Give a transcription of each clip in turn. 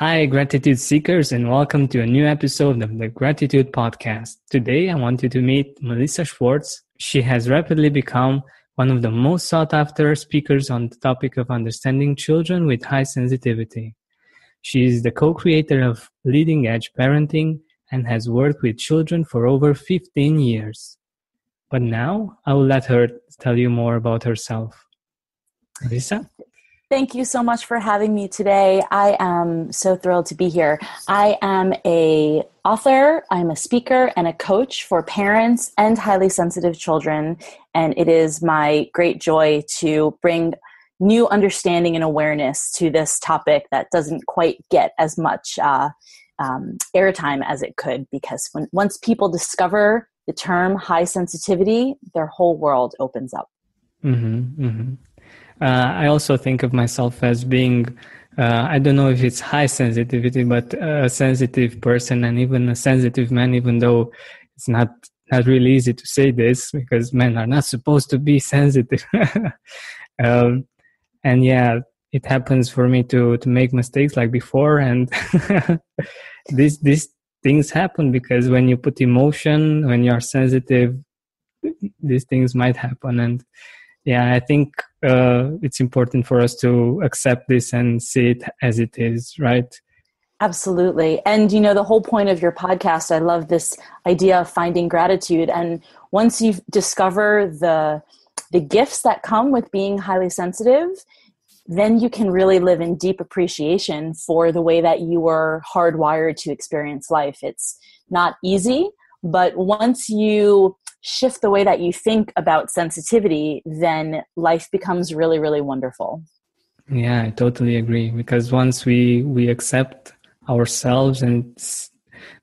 Hi, gratitude seekers, and welcome to a new episode of the Gratitude Podcast. Today, I want you to meet Melissa Schwartz. She has rapidly become one of the most sought after speakers on the topic of understanding children with high sensitivity. She is the co creator of Leading Edge Parenting and has worked with children for over 15 years. But now, I will let her tell you more about herself. Melissa? Thank you so much for having me today. I am so thrilled to be here. I am a author, I'm a speaker and a coach for parents and highly sensitive children, and it is my great joy to bring new understanding and awareness to this topic that doesn't quite get as much uh, um, airtime as it could because when, once people discover the term high sensitivity, their whole world opens up. Mm-hmm, mm-hmm. Uh, I also think of myself as being, uh, I don't know if it's high sensitivity, but a sensitive person and even a sensitive man, even though it's not not really easy to say this because men are not supposed to be sensitive. um, and yeah, it happens for me to to make mistakes like before, and these these things happen because when you put emotion, when you are sensitive, these things might happen, and yeah, I think uh, it's important for us to accept this and see it as it is, right? Absolutely. And you know, the whole point of your podcast, I love this idea of finding gratitude. And once you discover the the gifts that come with being highly sensitive, then you can really live in deep appreciation for the way that you were hardwired to experience life. It's not easy, but once you shift the way that you think about sensitivity, then life becomes really, really wonderful. Yeah, I totally agree. Because once we we accept ourselves and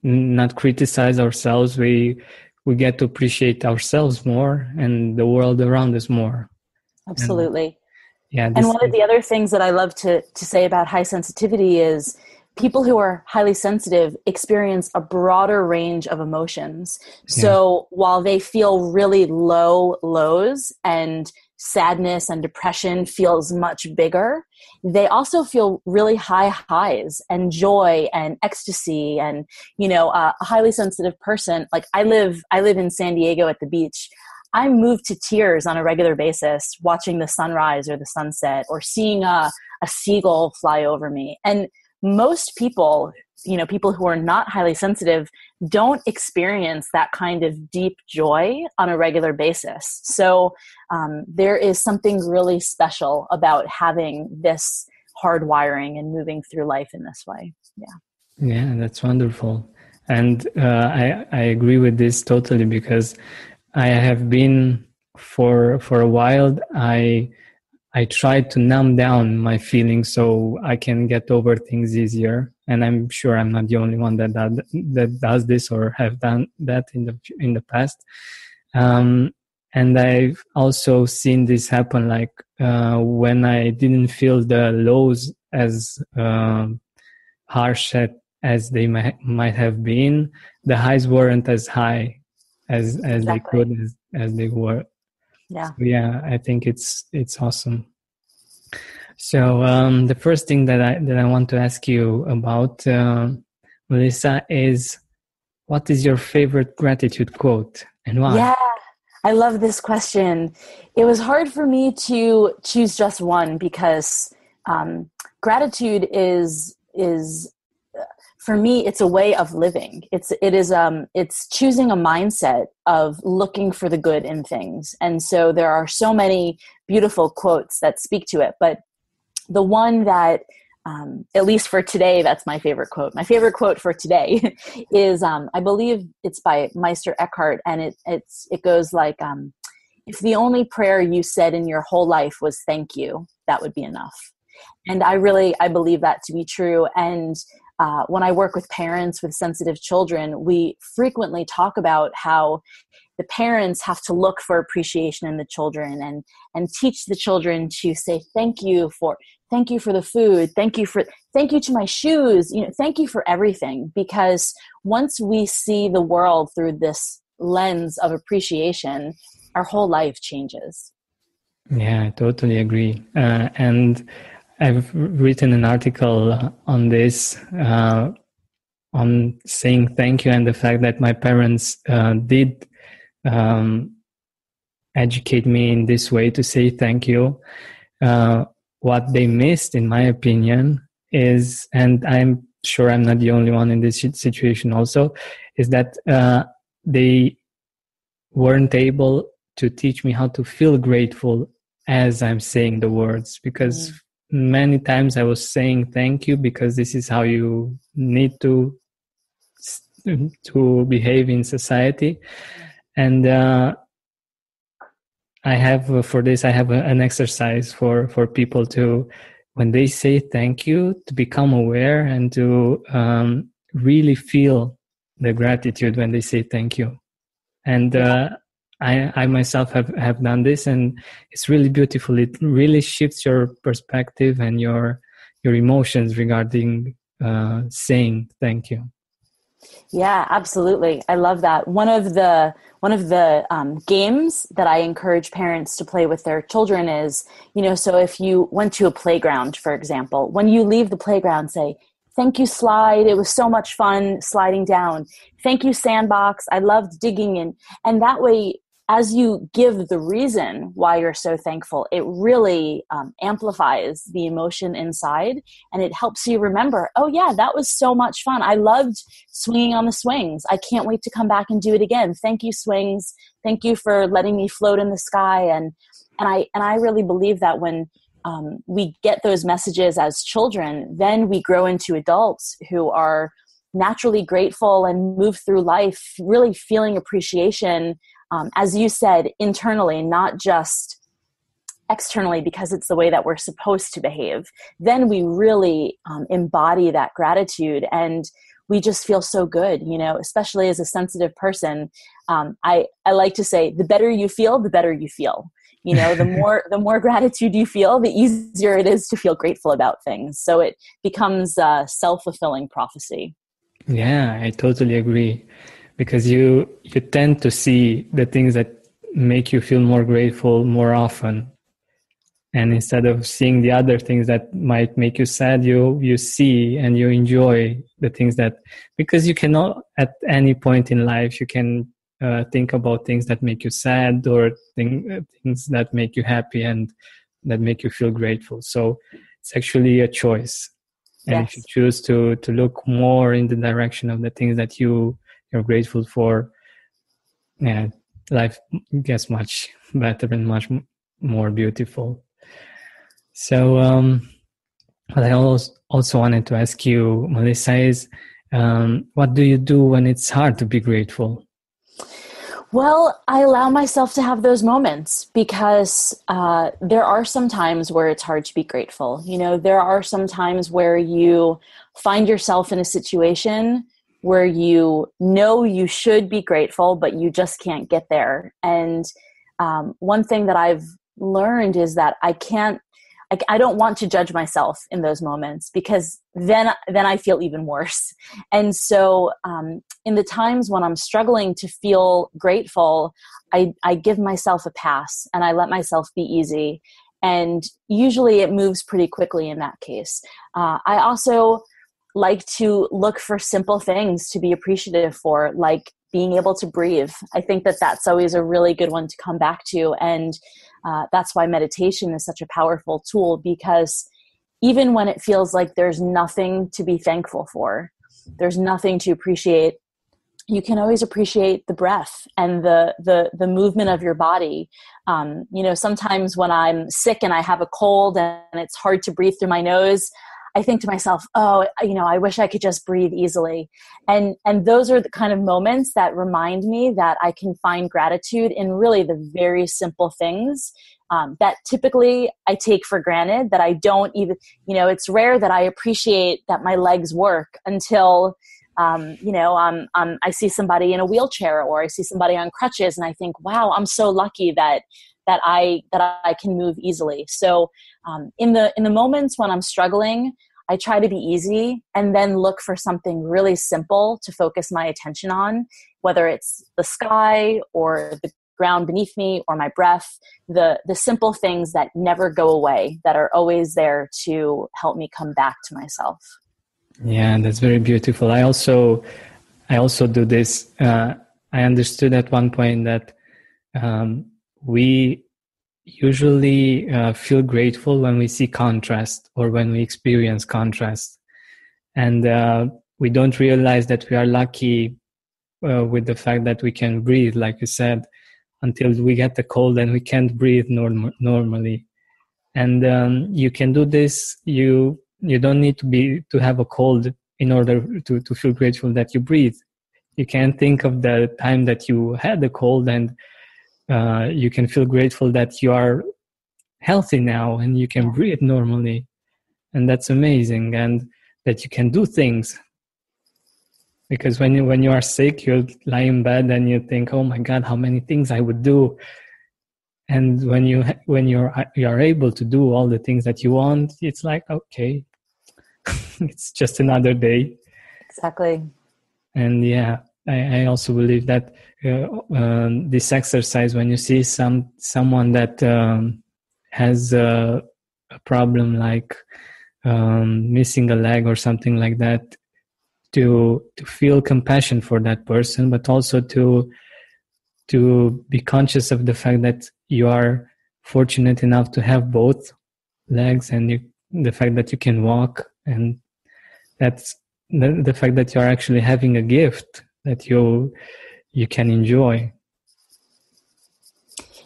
not criticize ourselves, we we get to appreciate ourselves more and the world around us more. Absolutely. And, yeah. And one of the other things that I love to to say about high sensitivity is people who are highly sensitive experience a broader range of emotions. So while they feel really low lows and sadness and depression feels much bigger, they also feel really high highs and joy and ecstasy and you know uh, a highly sensitive person like I live I live in San Diego at the beach. I'm moved to tears on a regular basis watching the sunrise or the sunset or seeing a, a seagull fly over me. And most people you know people who are not highly sensitive don't experience that kind of deep joy on a regular basis. So um, there is something really special about having this hardwiring and moving through life in this way. Yeah. Yeah that's wonderful. And uh, i i agree with this totally because i have been for for a while i I try to numb down my feelings so I can get over things easier. And I'm sure I'm not the only one that that, that does this or have done that in the in the past. Um, and I've also seen this happen, like uh, when I didn't feel the lows as uh, harsh as they might, might have been, the highs weren't as high as as exactly. they could as, as they were yeah. So yeah i think it's it's awesome. So um, the first thing that i that i want to ask you about uh, melissa is what is your favorite gratitude quote and why? Yeah i love this question. It was hard for me to choose just one because um, gratitude is is for me it's a way of living. It's it is um it's choosing a mindset of looking for the good in things. And so there are so many beautiful quotes that speak to it but the one that um, at least for today that's my favorite quote. My favorite quote for today is um, i believe it's by meister eckhart and it it's it goes like um, if the only prayer you said in your whole life was thank you that would be enough. And i really i believe that to be true. And uh, when I work with parents with sensitive children, we frequently talk about how the parents have to look for appreciation in the children and and teach the children to say thank you for thank you for the food. Thank you for thank you to my shoes. You know thank you for everything. Because once we see the world through this lens of appreciation our whole life changes. Yeah i totally agree. Uh, and i've written an article on this uh, on saying thank you and the fact that my parents uh, did um, educate me in this way to say thank you uh, what they missed, in my opinion, is, and I'm sure I'm not the only one in this situation also, is that uh, they weren't able to teach me how to feel grateful as I'm saying the words because mm. Many times I was saying thank you because this is how you need to to behave in society. And uh, I have uh, for this I have a, an exercise for for people to when they say thank you to become aware and to um, really feel the gratitude when they say thank you. And uh, I, I myself have, have done this and it's really beautiful it really shifts your perspective and your your emotions regarding uh, saying thank you yeah, absolutely. I love that. One of the one of the um, games that I encourage parents to play with their children is, you know, so if you went to a playground, for example, when you leave the playground, say, "Thank you, slide. It was so much fun sliding down. Thank you, sandbox. I loved digging in." And that way, as you give the reason why you're so thankful, it really um, amplifies the emotion inside and it helps you remember, oh, yeah, that was so much fun. I loved swinging on the swings. I can't wait to come back and do it again. Thank you, swings. Thank you for letting me float in the sky. And, and, I, and I really believe that when um, we get those messages as children, then we grow into adults who are naturally grateful and move through life really feeling appreciation um, as you said, internally, not just externally because it's the way that we're supposed to behave, then we really um, embody that gratitude and we just feel so good, you know, especially as a sensitive person. Um, I, I like to say the better you feel, the better you feel. You know, the more the more gratitude you feel, the easier it is to feel grateful about things. So it becomes a self fulfilling prophecy. Yeah, I totally agree because you you tend to see the things that make you feel more grateful more often. And instead of seeing the other things that might make you sad you you see and you enjoy the things that because you cannot at any point in life you can uh, think about things that make you sad or think, uh, things that make you happy and that make you feel grateful. So it's actually a choice. And yes. if you choose to to look more in the direction of the things that you you're grateful for yeah life gets much better and much more beautiful so um what i also wanted to ask you melissa is um, what do you do when it's hard to be grateful well, I allow myself to have those moments because uh, there are some times where it's hard to be grateful. You know, there are some times where you find yourself in a situation where you know you should be grateful, but you just can't get there. And um, one thing that I've learned is that I can't. I, I don't want to judge myself in those moments because then then I feel even worse. And so, um, in the times when I'm struggling to feel grateful, I, I give myself a pass and I let myself be easy. And usually, it moves pretty quickly in that case. Uh, I also like to look for simple things to be appreciative for, like being able to breathe. I think that that's always a really good one to come back to. And uh, that's why meditation is such a powerful tool because even when it feels like there's nothing to be thankful for, there's nothing to appreciate you can always appreciate the breath and the the the movement of your body um, you know sometimes when i'm sick and i have a cold and it's hard to breathe through my nose I think to myself, oh, you know, I wish I could just breathe easily. And and those are the kind of moments that remind me that I can find gratitude in really the very simple things um, that typically I take for granted. That I don't even, you know, it's rare that I appreciate that my legs work until. Um, you know, um, um, I see somebody in a wheelchair or I see somebody on crutches, and I think, "Wow, I'm so lucky that that I that I can move easily." So, um, in the in the moments when I'm struggling, I try to be easy and then look for something really simple to focus my attention on, whether it's the sky or the ground beneath me or my breath, the the simple things that never go away that are always there to help me come back to myself. Yeah, that's very beautiful. I also I also do this. Uh, I understood at one point that um, we usually uh, feel grateful when we see contrast or when we experience contrast. And uh, we don't realize that we are lucky uh, with the fact that we can breathe like you said until we get the cold and we can't breathe norm- normally. And um, you can do this you you don't need to be to have a cold in order to, to feel grateful that you breathe. You can think of the time that you had the cold and uh, you can feel grateful that you are healthy now and you can breathe normally. And that's amazing and that you can do things. Because when you when you are sick you lie in bed and you think oh my god how many things i would do. And when you when you're you are able to do all the things that you want it's like okay it's just another day. Exactly. And yeah I, I also believe that uh, um, this exercise, when you see some someone that um, has a, a, problem like um, missing a leg or something like that, to to feel compassion for that person, but also to to be conscious of the fact that you are fortunate enough to have both legs and you, the fact that you can walk and that's the, the fact that you're actually having a gift that you you can enjoy.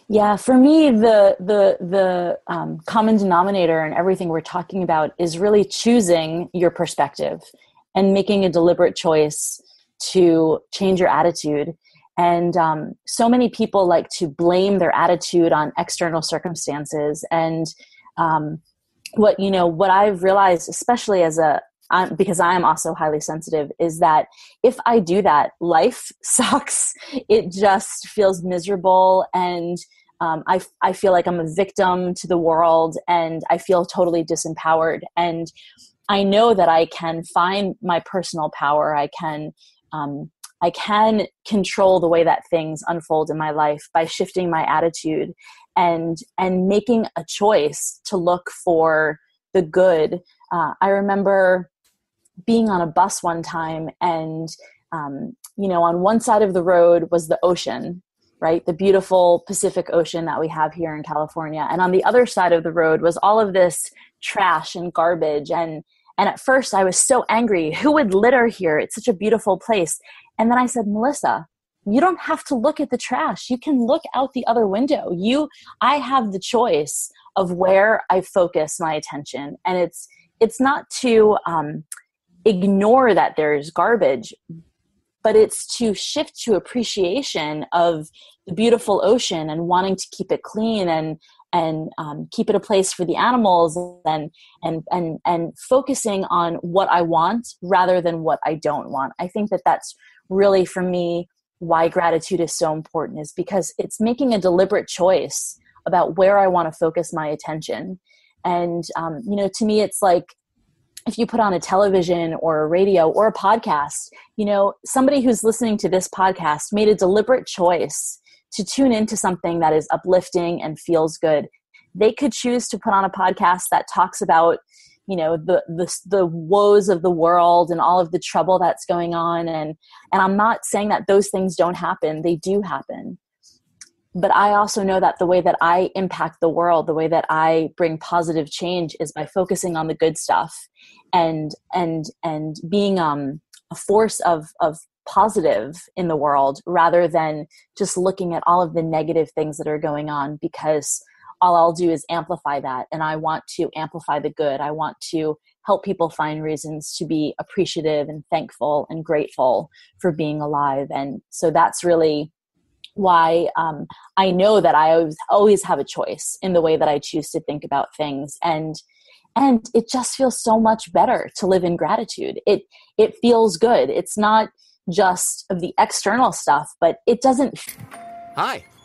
Yeah for me the the the um, common denominator in everything we're talking about is really choosing your perspective and making a deliberate choice to change your attitude. And um, so many people like to blame their attitude on external circumstances and um, what you know what i've realized especially as a um, because I am also highly sensitive, is that if I do that, life sucks. It just feels miserable, and um, I, I feel like I'm a victim to the world, and I feel totally disempowered. And I know that I can find my personal power. I can um, I can control the way that things unfold in my life by shifting my attitude and and making a choice to look for the good. Uh, I remember being on a bus one time and um, you know on one side of the road was the ocean right? The beautiful pacific ocean that we have here in california. And on the other side of the road was all of this trash and garbage. And and at first i was so angry who would litter here? It's such a beautiful place. And then i said melissa you don't have to look at the trash. You can look out the other window. You i have the choice of where i focus my attention. And it's it's not to um, ignore that there's garbage but it's to shift to appreciation of the beautiful ocean and wanting to keep it clean and and um, keep it a place for the animals and and and and focusing on what I want rather than what I don't want. I think that that's really for me why gratitude is so important is because it's making a deliberate choice about where I want to focus my attention. And um, you know, to me, it's like if you put on a television or a radio or a podcast, you know, somebody who's listening to this podcast made a deliberate choice to tune into something that is uplifting and feels good. They could choose to put on a podcast that talks about, you know, the the the woes of the world and all of the trouble that's going on and and I'm not saying that those things don't happen. They do happen but I also know that the way that I impact the world, the way that I bring positive change is by focusing on the good stuff and and and being um, a force of of positive in the world rather than just looking at all of the negative things that are going on because all I'll do is amplify that and I want to amplify the good. I want to help people find reasons to be appreciative and thankful and grateful for being alive. And so that's really why um, I know that I always, always have a choice in the way that I choose to think about things. And and it just feels so much better to live in gratitude. It it feels good. It's not just of the external stuff, but it doesn't. Hi.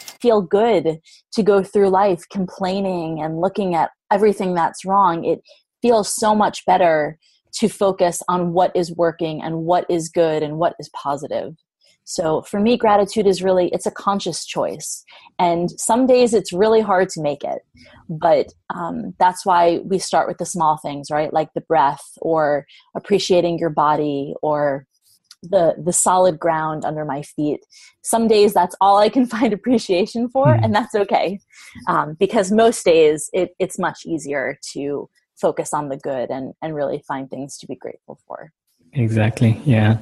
feel good to go through life complaining and looking at everything that's wrong. It feels so much better to focus on what is working and what is good and what is positive. So for me, gratitude is really, it's a conscious choice. And some days it's really hard to make it. But um, that's why we start with the small things, right? Like the breath or appreciating your body or the the solid ground under my feet. Some days that's all i can find appreciation for mm. and that's okay. Um, because most days it, it's much easier to focus on the good and and really find things to be grateful for. Exactly yeah.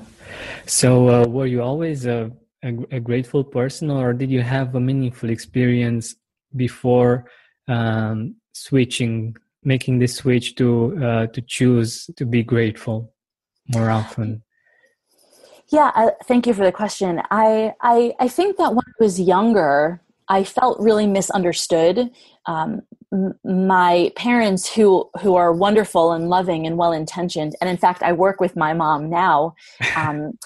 So uh, were you always a, a, a, grateful person or did you have a meaningful experience before um, switching making this switch to uh, to choose to be grateful more often yeah, uh, thank you for the question. I, I I think that when I was younger, I felt really misunderstood. Um, m- my parents, who who are wonderful and loving and well intentioned, and in fact, I work with my mom now. Um,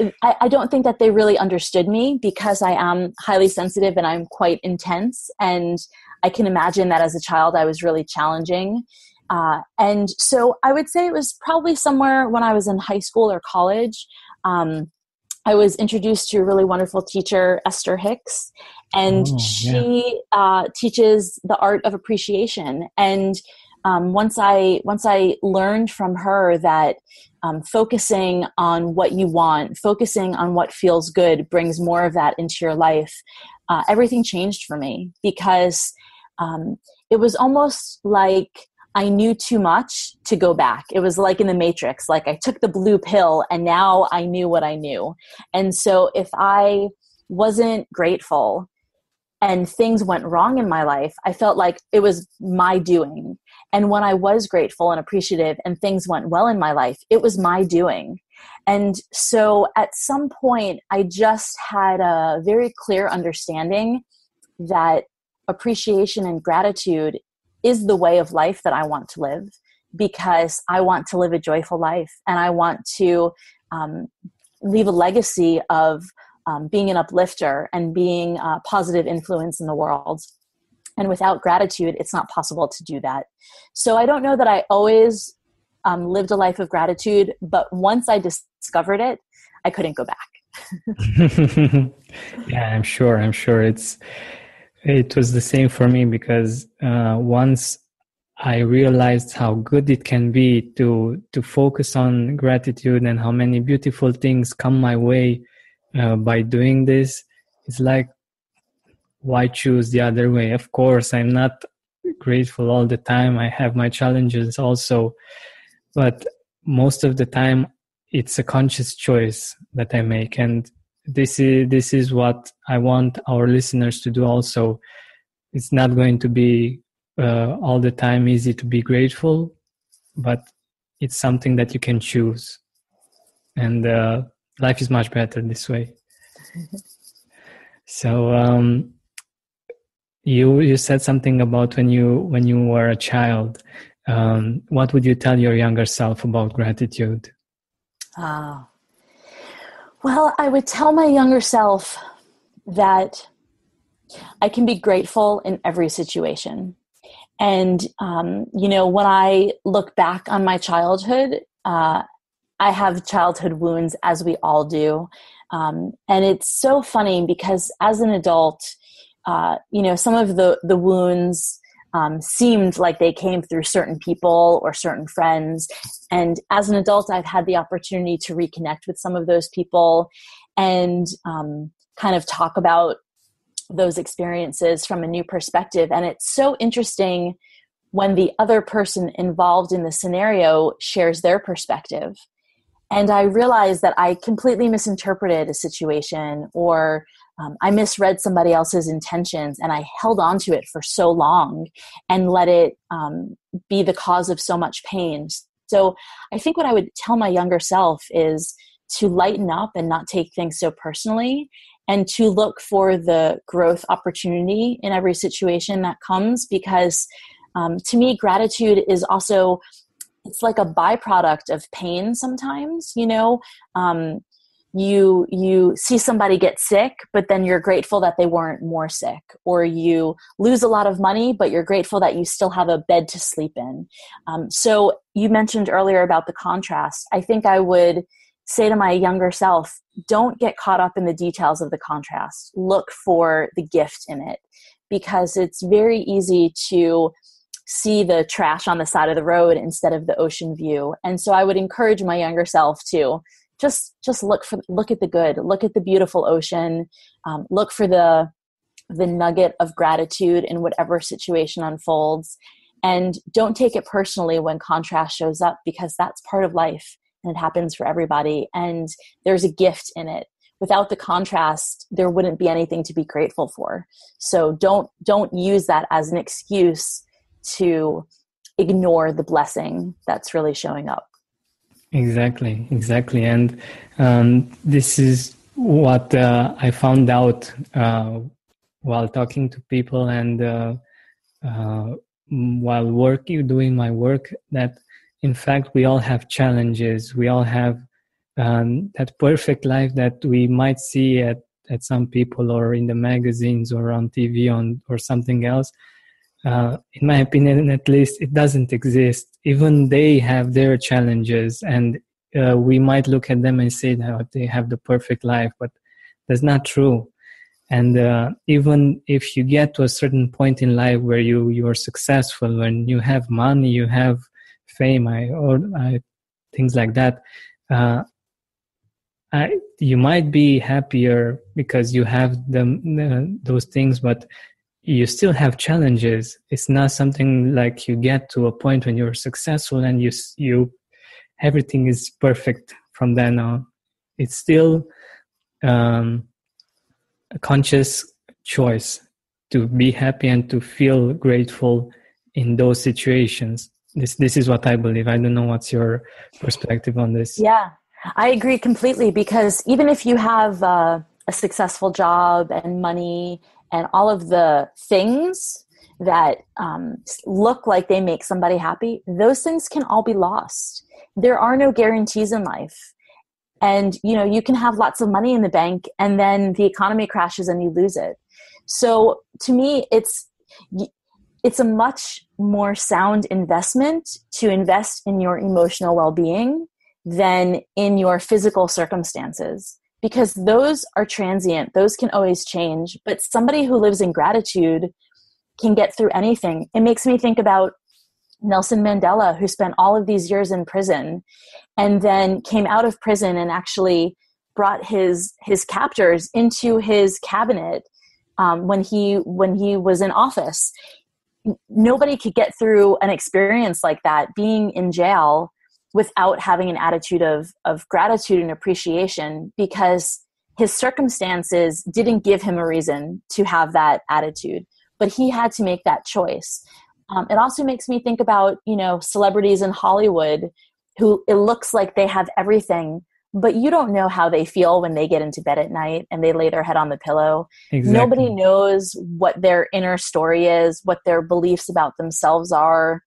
I, I don't think that they really understood me because I am highly sensitive and I'm quite intense, and I can imagine that as a child I was really challenging. Uh, and so I would say it was probably somewhere when I was in high school or college. Um, I was introduced to a really wonderful teacher, Esther Hicks, and oh, she yeah. uh, teaches the art of appreciation. And um, once I once I learned from her that um, focusing on what you want, focusing on what feels good, brings more of that into your life. Uh, everything changed for me because um, it was almost like I knew too much to go back. It was like in the Matrix, like I took the blue pill and now I knew what I knew. And so if I wasn't grateful and things went wrong in my life, I felt like it was my doing. And when I was grateful and appreciative and things went well in my life, it was my doing. And so at some point, I just had a very clear understanding that appreciation and gratitude is the way of life that I want to live because I want to live a joyful life and I want to um, leave a legacy of um, being an uplifter and being a positive influence in the world. And without gratitude, it's not possible to do that. So I don't know that I always um, lived a life of gratitude, but once I discovered it, I couldn't go back. yeah, I'm sure. I'm sure it's it was the same for me because uh, once I realized how good it can be to to focus on gratitude and how many beautiful things come my way uh, by doing this. It's like why choose the other way? Of course, I'm not grateful all the time. I have my challenges also, but most of the time it's a conscious choice that I make and this is this is what I want our listeners to do also. It's not going to be uh, all the time easy to be grateful, but it's something that you can choose, and uh, life is much better this way. so um, you you said something about when you when you were a child. Um, what would you tell your younger self about gratitude? Ah, well, I would tell my younger self that I can be grateful in every situation. And, um, you know, when I look back on my childhood, uh, I have childhood wounds, as we all do. Um, and it's so funny because as an adult, uh, you know, some of the, the wounds um, seemed like they came through certain people or certain friends. And as an adult, I've had the opportunity to reconnect with some of those people and um, kind of talk about those experiences from a new perspective. And it's so interesting when the other person involved in the scenario shares their perspective. And I realized that I completely misinterpreted a situation or um, I misread somebody else's intentions and I held on to it for so long and let it um, be the cause of so much pain. So I think what I would tell my younger self is to lighten up and not take things so personally and to look for the growth opportunity in every situation that comes because um, to me gratitude is also it's like a byproduct of pain sometimes you know um, you you see somebody get sick but then you're grateful that they weren't more sick or you lose a lot of money but you're grateful that you still have a bed to sleep in. Um, so you mentioned earlier about the contrast. I think i would say to my younger self don't get caught up in the details of the contrast. Look for the gift in it because it's very easy to see the trash on the side of the road instead of the ocean view. And so i would encourage my younger self to just just look for look at the good look at the beautiful ocean um, look for the the nugget of gratitude in whatever situation unfolds. And don't take it personally when contrast shows up because that's part of life and it happens for everybody and there's a gift in it. Without the contrast there wouldn't be anything to be grateful for. So don't don't use that as an excuse to ignore the blessing that's really showing up Exactly, exactly. And um, this is what uh, I found out uh, while talking to people and uh, uh while working, doing my work, that in fact we all have challenges. We all have um, that perfect life that we might see at, at some people or in the magazines or on TV on, or something else uh, in my opinion at least it doesn't exist. Even they have their challenges and uh, we might look at them and say that they have the perfect life but that's not true. And uh, even if you get to a certain point in life where you you are successful when you have money you have fame I, or I, things like that uh, I, you might be happier because you have them uh, those things but you still have challenges. It's not something like you get to a point when you're successful and you you everything is perfect from then on. It's still um, a conscious choice to be happy and to feel grateful in those situations. This this is what i believe. I don't know what's your perspective on this. Yeah i agree completely because even if you have uh, a successful job and money and all of the things that um, look like they make somebody happy, those things can all be lost. There are no guarantees in life. And you know, you can have lots of money in the bank and then the economy crashes and you lose it. So to me, it's it's a much more sound investment to invest in your emotional well-being than in your physical circumstances because those are transient, those can always change. But somebody who lives in gratitude can get through anything. It makes me think about Nelson Mandela, who spent all of these years in prison and then came out of prison and actually brought his his captors into his cabinet um, when he when he was in office. Nobody could get through an experience like that, being in jail without having an attitude of, of gratitude and appreciation because his circumstances didn't give him a reason to have that attitude but he had to make that choice. Um, it also makes me think about you know celebrities in hollywood who it looks like they have everything but you don't know how they feel when they get into bed at night and they lay their head on the pillow. Exactly. nobody knows what their inner story is what their beliefs about themselves are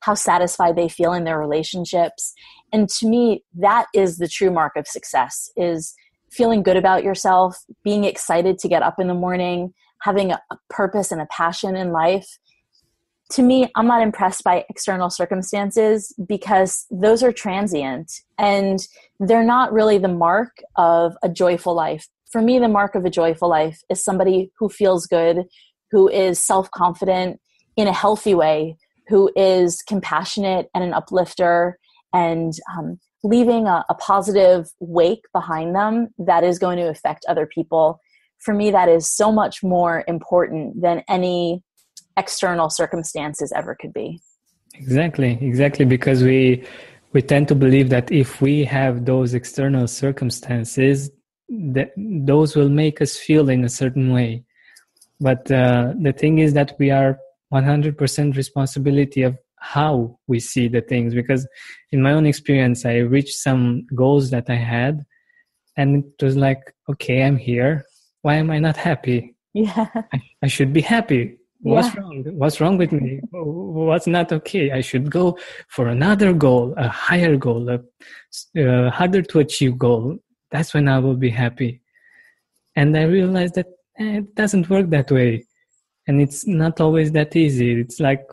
how satisfied they feel in their relationships. And to me that is the true mark of success is feeling good about yourself being excited to get up in the morning having a, purpose and a passion in life. To me i'm not impressed by external circumstances because those are transient and they're not really the mark of a joyful life. For me the mark of a joyful life is somebody who feels good who is self-confident in a healthy way who is compassionate and an uplifter and um, leaving a, a positive wake behind them that is going to affect other people for me that is so much more important than any external circumstances ever could be. Exactly exactly because we we tend to believe that if we have those external circumstances that those will make us feel in a certain way. But uh, the thing is that we are 100% responsibility of how we see the things because in my own experience i reached some goals that i had and it was like okay i'm here. Why am i not happy? Yeah. I, I should be happy. What's yeah. wrong? What's wrong with me? What's not okay? I should go for another goal a higher goal a, a harder to achieve goal. That's when i will be happy. And i realized that eh, it doesn't work that way and it's not always that easy it's like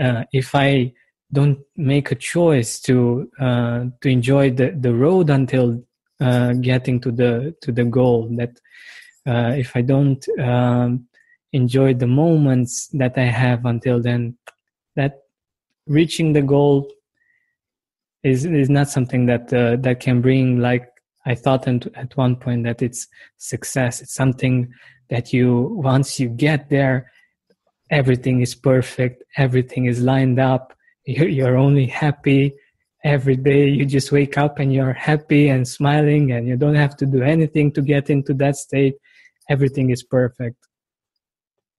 uh, if I don't make a choice to uh, to enjoy the, the road until uh, getting to the to the goal, that uh, if I don't um, enjoy the moments that I have until then, that reaching the goal is is not something that uh, that can bring like I thought at one point that it's success. It's something that you once you get there everything is perfect, everything is lined up, you're only happy every day. You just wake up and you're happy and smiling, and you don't have to do anything to get into that state. Everything is perfect.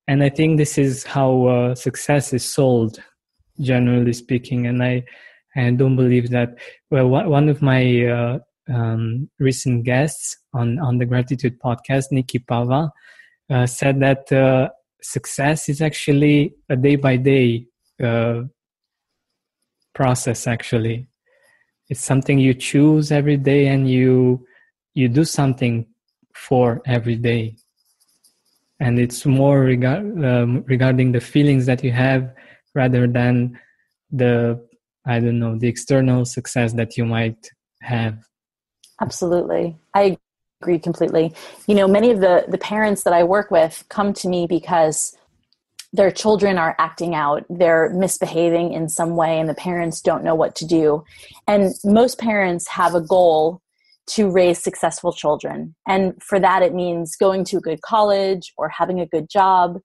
And I think this is how uh, success is sold, generally speaking. And I, I don't believe that. Well, one of my uh, um, recent guests on on the Gratitude podcast, Nikki Pava, said that uh, success is actually a day by day process actually. It's something you choose every day and you you do something for every day. And it's more um, regarding the feelings that you have rather than the i don't know the external success that you might have. Absolutely. I agree completely. You know, many of the the parents that I work with come to me because their children are acting out, they're misbehaving in some way and the parents don't know what to do. And most parents have a goal to raise successful children. And for that it means going to a good college or having a good job.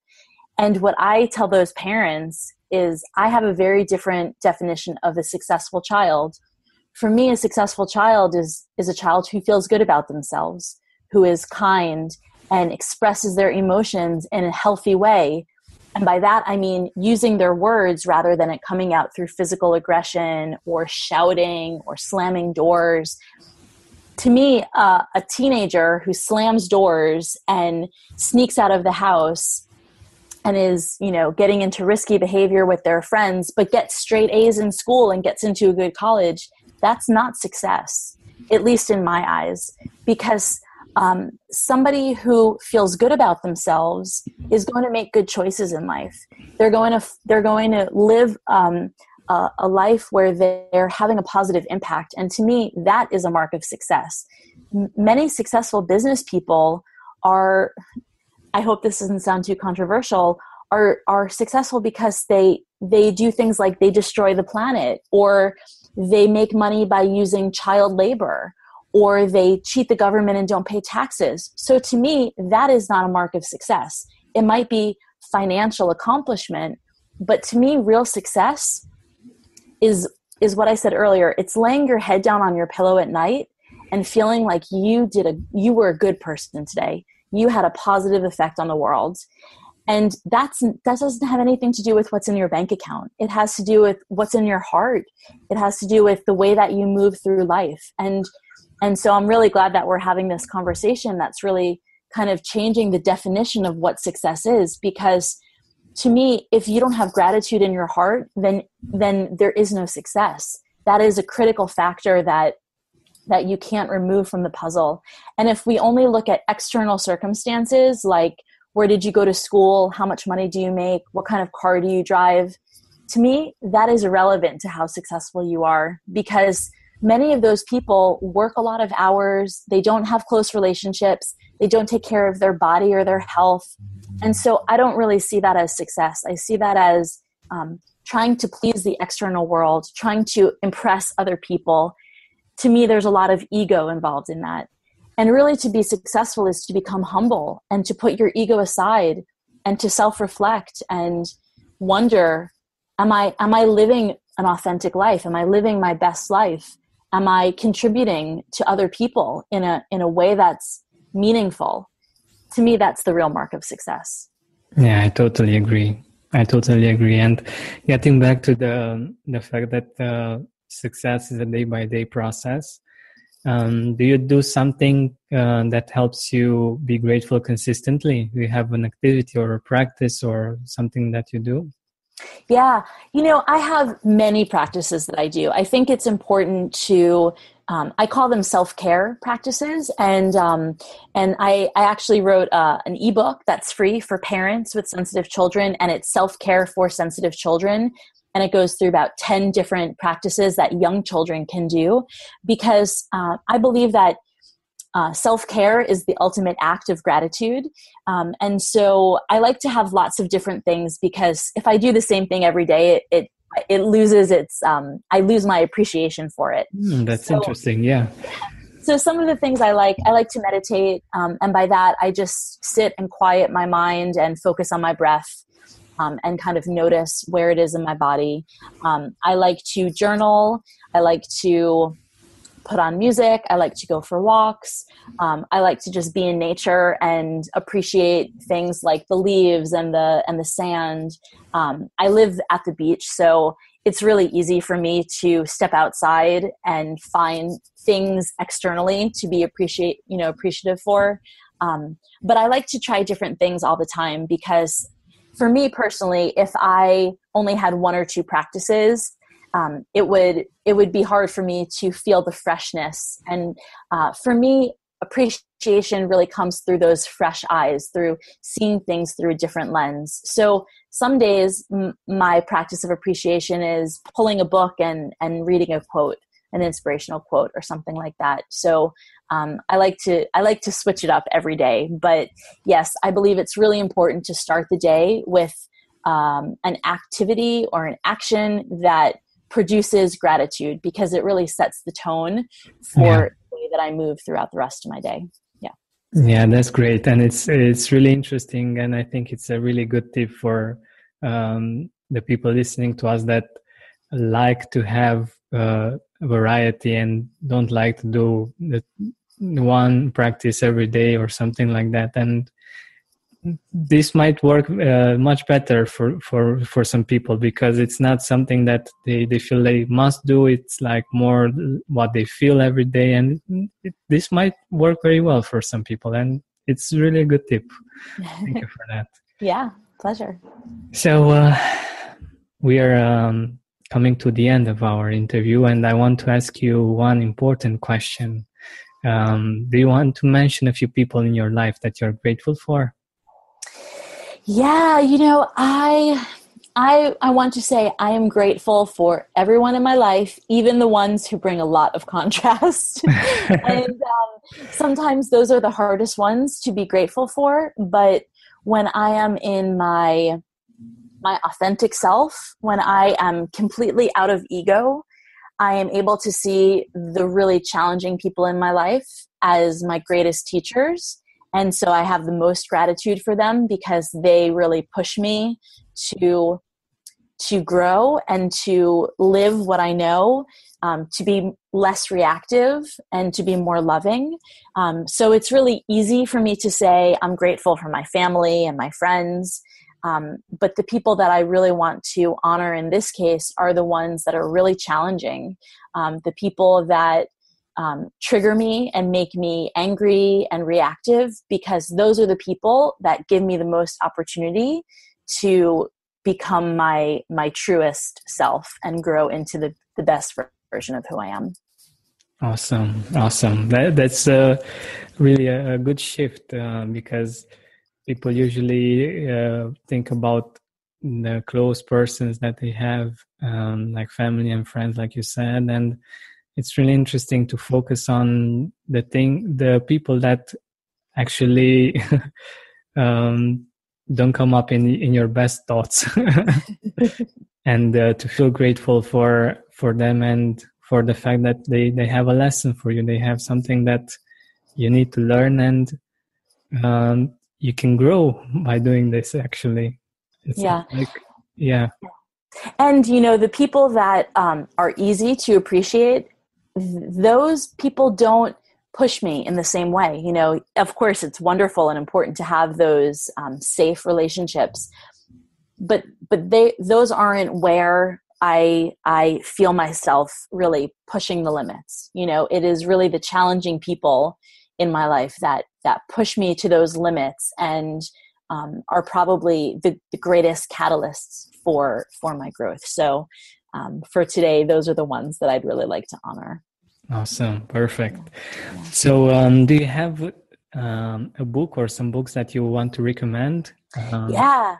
And what I tell those parents is I have a very different definition of a successful child for me a successful child is is a child who feels good about themselves who is kind and expresses their emotions in a healthy way. And by that i mean using their words rather than it coming out through physical aggression or shouting or slamming doors. To me uh, a teenager who slams doors and sneaks out of the house and is you know getting into risky behavior with their friends but gets straight a's in school and gets into a good college that's not success, at least in my eyes, because um, somebody who feels good about themselves is going to make good choices in life. They're going to they're going to live um, a, a life where they're having a positive impact, and to me, that is a mark of success. M- many successful business people are. I hope this doesn't sound too controversial. Are are successful because they they do things like they destroy the planet or they make money by using child labor or they cheat the government and don't pay taxes. So to me, that is not a mark of success. It might be financial accomplishment, but to me, real success is is what I said earlier. It's laying your head down on your pillow at night and feeling like you did a you were a good person today. You had a positive effect on the world and that's that doesn't have anything to do with what's in your bank account. It has to do with what's in your heart. It has to do with the way that you move through life. And and so i'm really glad that we're having this conversation that's really kind of changing the definition of what success is. Because to me if you don't have gratitude in your heart then then there is no success. That is a critical factor that that you can't remove from the puzzle. And if we only look at external circumstances like where did you go to school how much money do you make what kind of car do you drive to me that is irrelevant to how successful you are because many of those people work a lot of hours they don't have close relationships they don't take care of their body or their health And so I don't really see that as success. I see that as um, trying to please the external world, trying to impress other people. To me, there's a lot of ego involved in that. And really, to be successful is to become humble and to put your ego aside and to self reflect and wonder am I, am I living an authentic life? Am I living my best life? Am I contributing to other people in a, in a way that's meaningful? To me, that's the real mark of success. Yeah, I totally agree. I totally agree. And getting back to the the fact that uh, success is a day by day process, um, do you do something uh, that helps you be grateful consistently? Do you have an activity or a practice or something that you do? Yeah, you know, I have many practices that I do. I think it's important to um, I call them self care practices, and um, and I, I actually wrote uh, an ebook that's free for parents with sensitive children, and it's self care for sensitive children, and it goes through about ten different practices that young children can do, because uh, I believe that. Uh, Self care is the ultimate act of gratitude. Um, and so I like to have lots of different things because if I do the same thing every day, it, it it loses its um, i lose my appreciation for it mm, that's so, interesting yeah so some of the things i like i like to meditate um, and by that i just sit and quiet my mind and focus on my breath um, and kind of notice where it is in my body um, i like to journal i like to put on music. I like to go for walks. Um, I like to just be in nature and appreciate things like the leaves and the and the sand. Um, I live at the beach, so it's really easy for me to step outside and find things externally to be appreciate you know appreciative for. Um, but I like to try different things all the time because for me personally, if I only had one or two practices, um, it would it would be hard for me to feel the freshness. And uh, for me appreciation really comes through those fresh eyes through seeing things through a different lens. So some days m- my practice of appreciation is pulling a book and and reading a quote an inspirational quote or something like that so um, i like to i like to switch it up every day but yes i believe it's really important to start the day with um, an activity or an action that produces gratitude because it really sets the tone for yeah. the way that I move throughout the rest of my day. Yeah. Yeah, that's great, and it's it's really interesting, and I think it's a really good tip for um, the people listening to us that like to have uh, variety and don't like to do the one practice every day or something like that and this might work uh, much better for, for, for some people because it's not something that they, they feel they must do. It's like more what they feel every day. And it, this might work very well for some people. And it's really a good tip. Thank you for that. yeah, pleasure. So uh, we are um, coming to the end of our interview. And I want to ask you one important question. Um, do you want to mention a few people in your life that you're grateful for? Yeah, you know, I I I want to say I am grateful for everyone in my life, even the ones who bring a lot of contrast. and um, sometimes those are the hardest ones to be grateful for. But when I am in my my authentic self, when I am completely out of ego, I am able to see the really challenging people in my life as my greatest teachers. And so i have the most gratitude for them because they really push me to to grow and to live what i know um, to be less reactive and to be more loving. Um, so it's really easy for me to say i'm grateful for my family and my friends um, but the people that i really want to honor in this case are the ones that are really challenging um, the people that um, trigger me and make me angry and reactive because those are the people that give me the most opportunity to become my my truest self and grow into the, the best version of who I am. Awesome, awesome. That, that's uh, really a, a, good shift uh, because people usually uh, think about the close persons that they have, um, like family and friends, like you said, and it's really interesting to focus on the thing the people that actually um, don't come up in in your best thoughts. And uh, to feel grateful for for them and for the fact that they they have a lesson for you. They have something that you need to learn and um, you can grow by doing this actually. It's yeah. like, yeah. And you know the people that um, are easy to appreciate those people don't push me in the same way you know. Of course it's wonderful and important to have those um, safe relationships but but they those aren't where i i feel myself really pushing the limits you know. It is really the challenging people in my life that that push me to those limits and um, are probably the, the greatest catalysts for for my growth so um, for today those are the ones that i'd really like to honor Awesome, perfect. So, um, do you have um, a book or some books that you want to recommend? Um, yeah,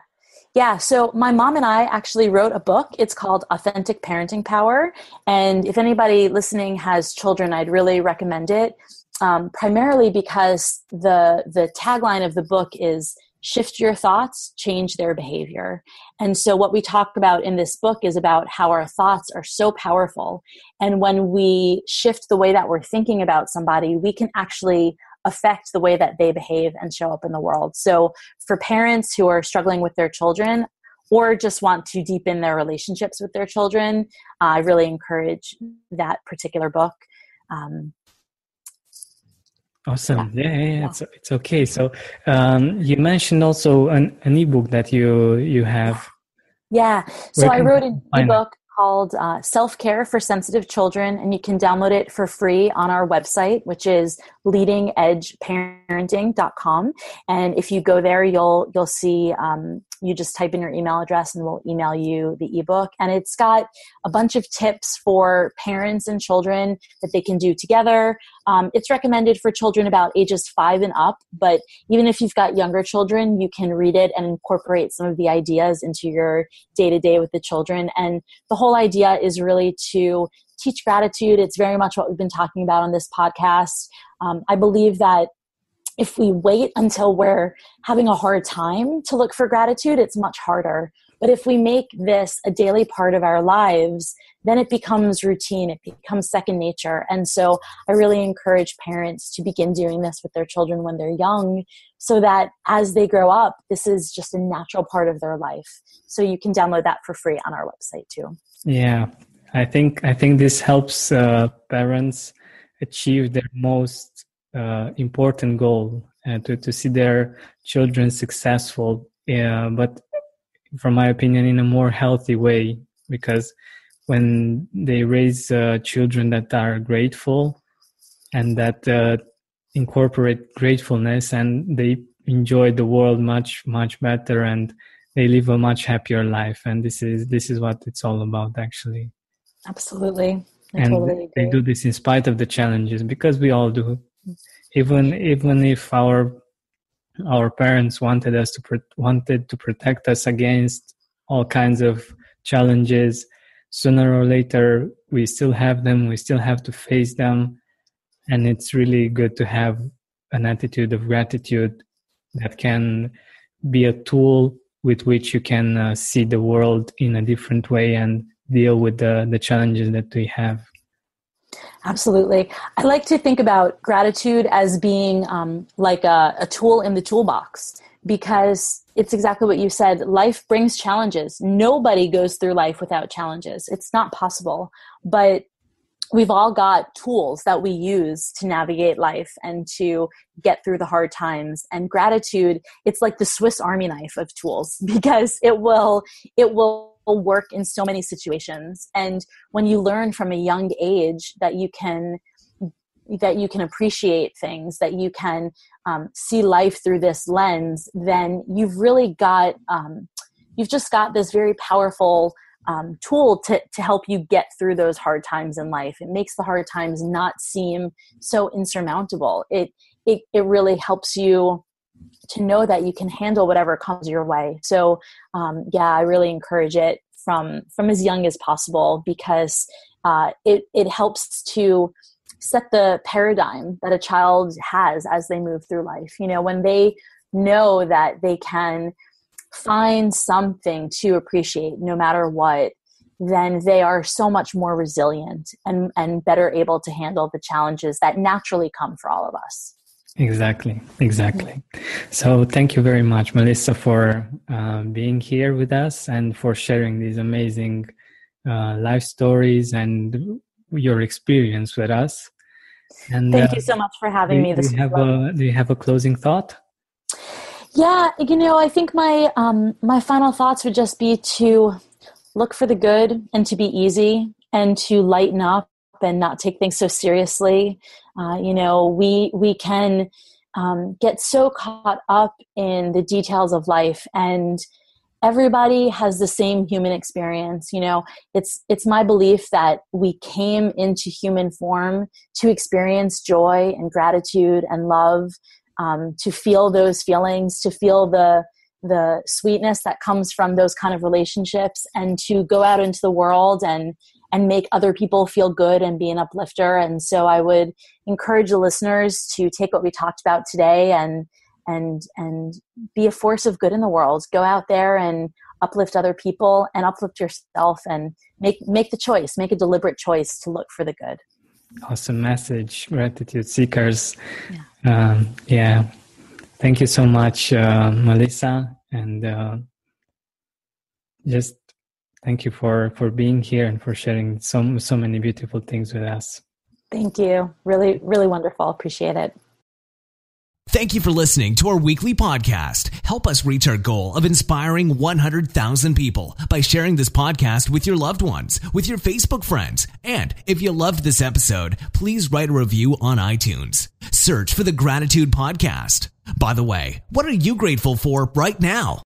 yeah. So, my mom and I actually wrote a book. It's called Authentic Parenting Power. And if anybody listening has children, I'd really recommend it. Um, primarily because the the tagline of the book is shift your thoughts, change their behavior. And so, what we talk about in this book is about how our thoughts are so powerful. And when we shift the way that we're thinking about somebody, we can actually affect the way that they behave and show up in the world. So, for parents who are struggling with their children, or just want to deepen their relationships with their children, uh, I really encourage that particular book. Um, Awesome. Yeah, yeah, yeah, It's, it's okay. So um, you mentioned also an, an ebook that you you have. Yeah. So I wrote an ebook called uh, Self Care for Sensitive Children, and you can download it for free on our website, which is leadingedgeparenting.com. And if you go there, you'll you'll see um, you just type in your email address and we'll email you the ebook. And it's got a bunch of tips for parents and children that they can do together. Um, it's recommended for children about ages five and up, but even if you've got younger children, you can read it and incorporate some of the ideas into your day to day with the children. And the whole idea is really to teach gratitude. It's very much what we've been talking about on this podcast. Um, I believe that if we wait until we're having a hard time to look for gratitude, it's much harder. But if we make this a daily part of our lives, then it becomes routine, it becomes second nature. And so I really encourage parents to begin doing this with their children when they're young so that as they grow up, this is just a natural part of their life. So you can download that for free on our website too. Yeah, I think I think this helps uh, parents achieve their most uh, important goal uh, to to see their children successful. Yeah, but from my opinion, in a more healthy way, because when they raise uh, children that are grateful and that uh, incorporate gratefulness and they enjoy the world much much better and they live a much happier life. And this is this is what it's all about actually. Absolutely. I and totally they do this in spite of the challenges because we all do. Even even if our our parents wanted us to pro- wanted to protect us against all kinds of challenges sooner or later we still have them we still have to face them and it's really good to have an attitude of gratitude that can be a tool with which you can uh, see the world in a different way and deal with the, the challenges that we have. Absolutely. I like to think about gratitude as being um, like a, a tool in the toolbox because it's exactly what you said. Life brings challenges. Nobody goes through life without challenges. It's not possible. But we've all got tools that we use to navigate life and to get through the hard times. And gratitude it's like the swiss army knife of tools because it will it will work in so many situations. And when you learn from a young age that you can that you can appreciate things that you can um, see life through this lens then you've really got um, you've just got this very powerful um, tool to, to help you get through those hard times in life. It makes the hard times not seem so insurmountable. It, it, it really helps you to know that you can handle whatever comes your way. So, um, yeah, I really encourage it from from as young as possible because uh, it it helps to set the paradigm that a child has as they move through life. You know, when they know that they can find something to appreciate no matter what, then they are so much more resilient and, and better able to handle the challenges that naturally come for all of us. Exactly, exactly. So, thank you very much, Melissa, for uh, being here with us and for sharing these amazing uh, life stories and your experience with us. And thank uh, you so much for having do, me. This do you have a do you have a closing thought? Yeah, you know, I think my um, my final thoughts would just be to look for the good and to be easy and to lighten up and not take things so seriously. Uh, you know, we we can um, get so caught up in the details of life and everybody has the same human experience you know it's it's my belief that we came into human form to experience joy and gratitude and love um, to feel those feelings to feel the the sweetness that comes from those kind of relationships and to go out into the world and and make other people feel good and be an uplifter. And so i would encourage the listeners to take what we talked about today and and and be a force of good in the world. Go out there and uplift other people and uplift yourself and make make the choice make a deliberate choice to look for the good. Awesome message gratitude seekers. Yeah, um, yeah. thank you so much uh, melissa and uh, just thank you for for being here and for sharing so so many beautiful things with us. Thank you. Really really wonderful. Appreciate it Thank you for listening to our weekly podcast. Help us reach our goal of inspiring 100,000 people by sharing this podcast with your loved ones, with your Facebook friends. And if you loved this episode, please write a review on iTunes. Search for the Gratitude Podcast. By the way, what are you grateful for right now?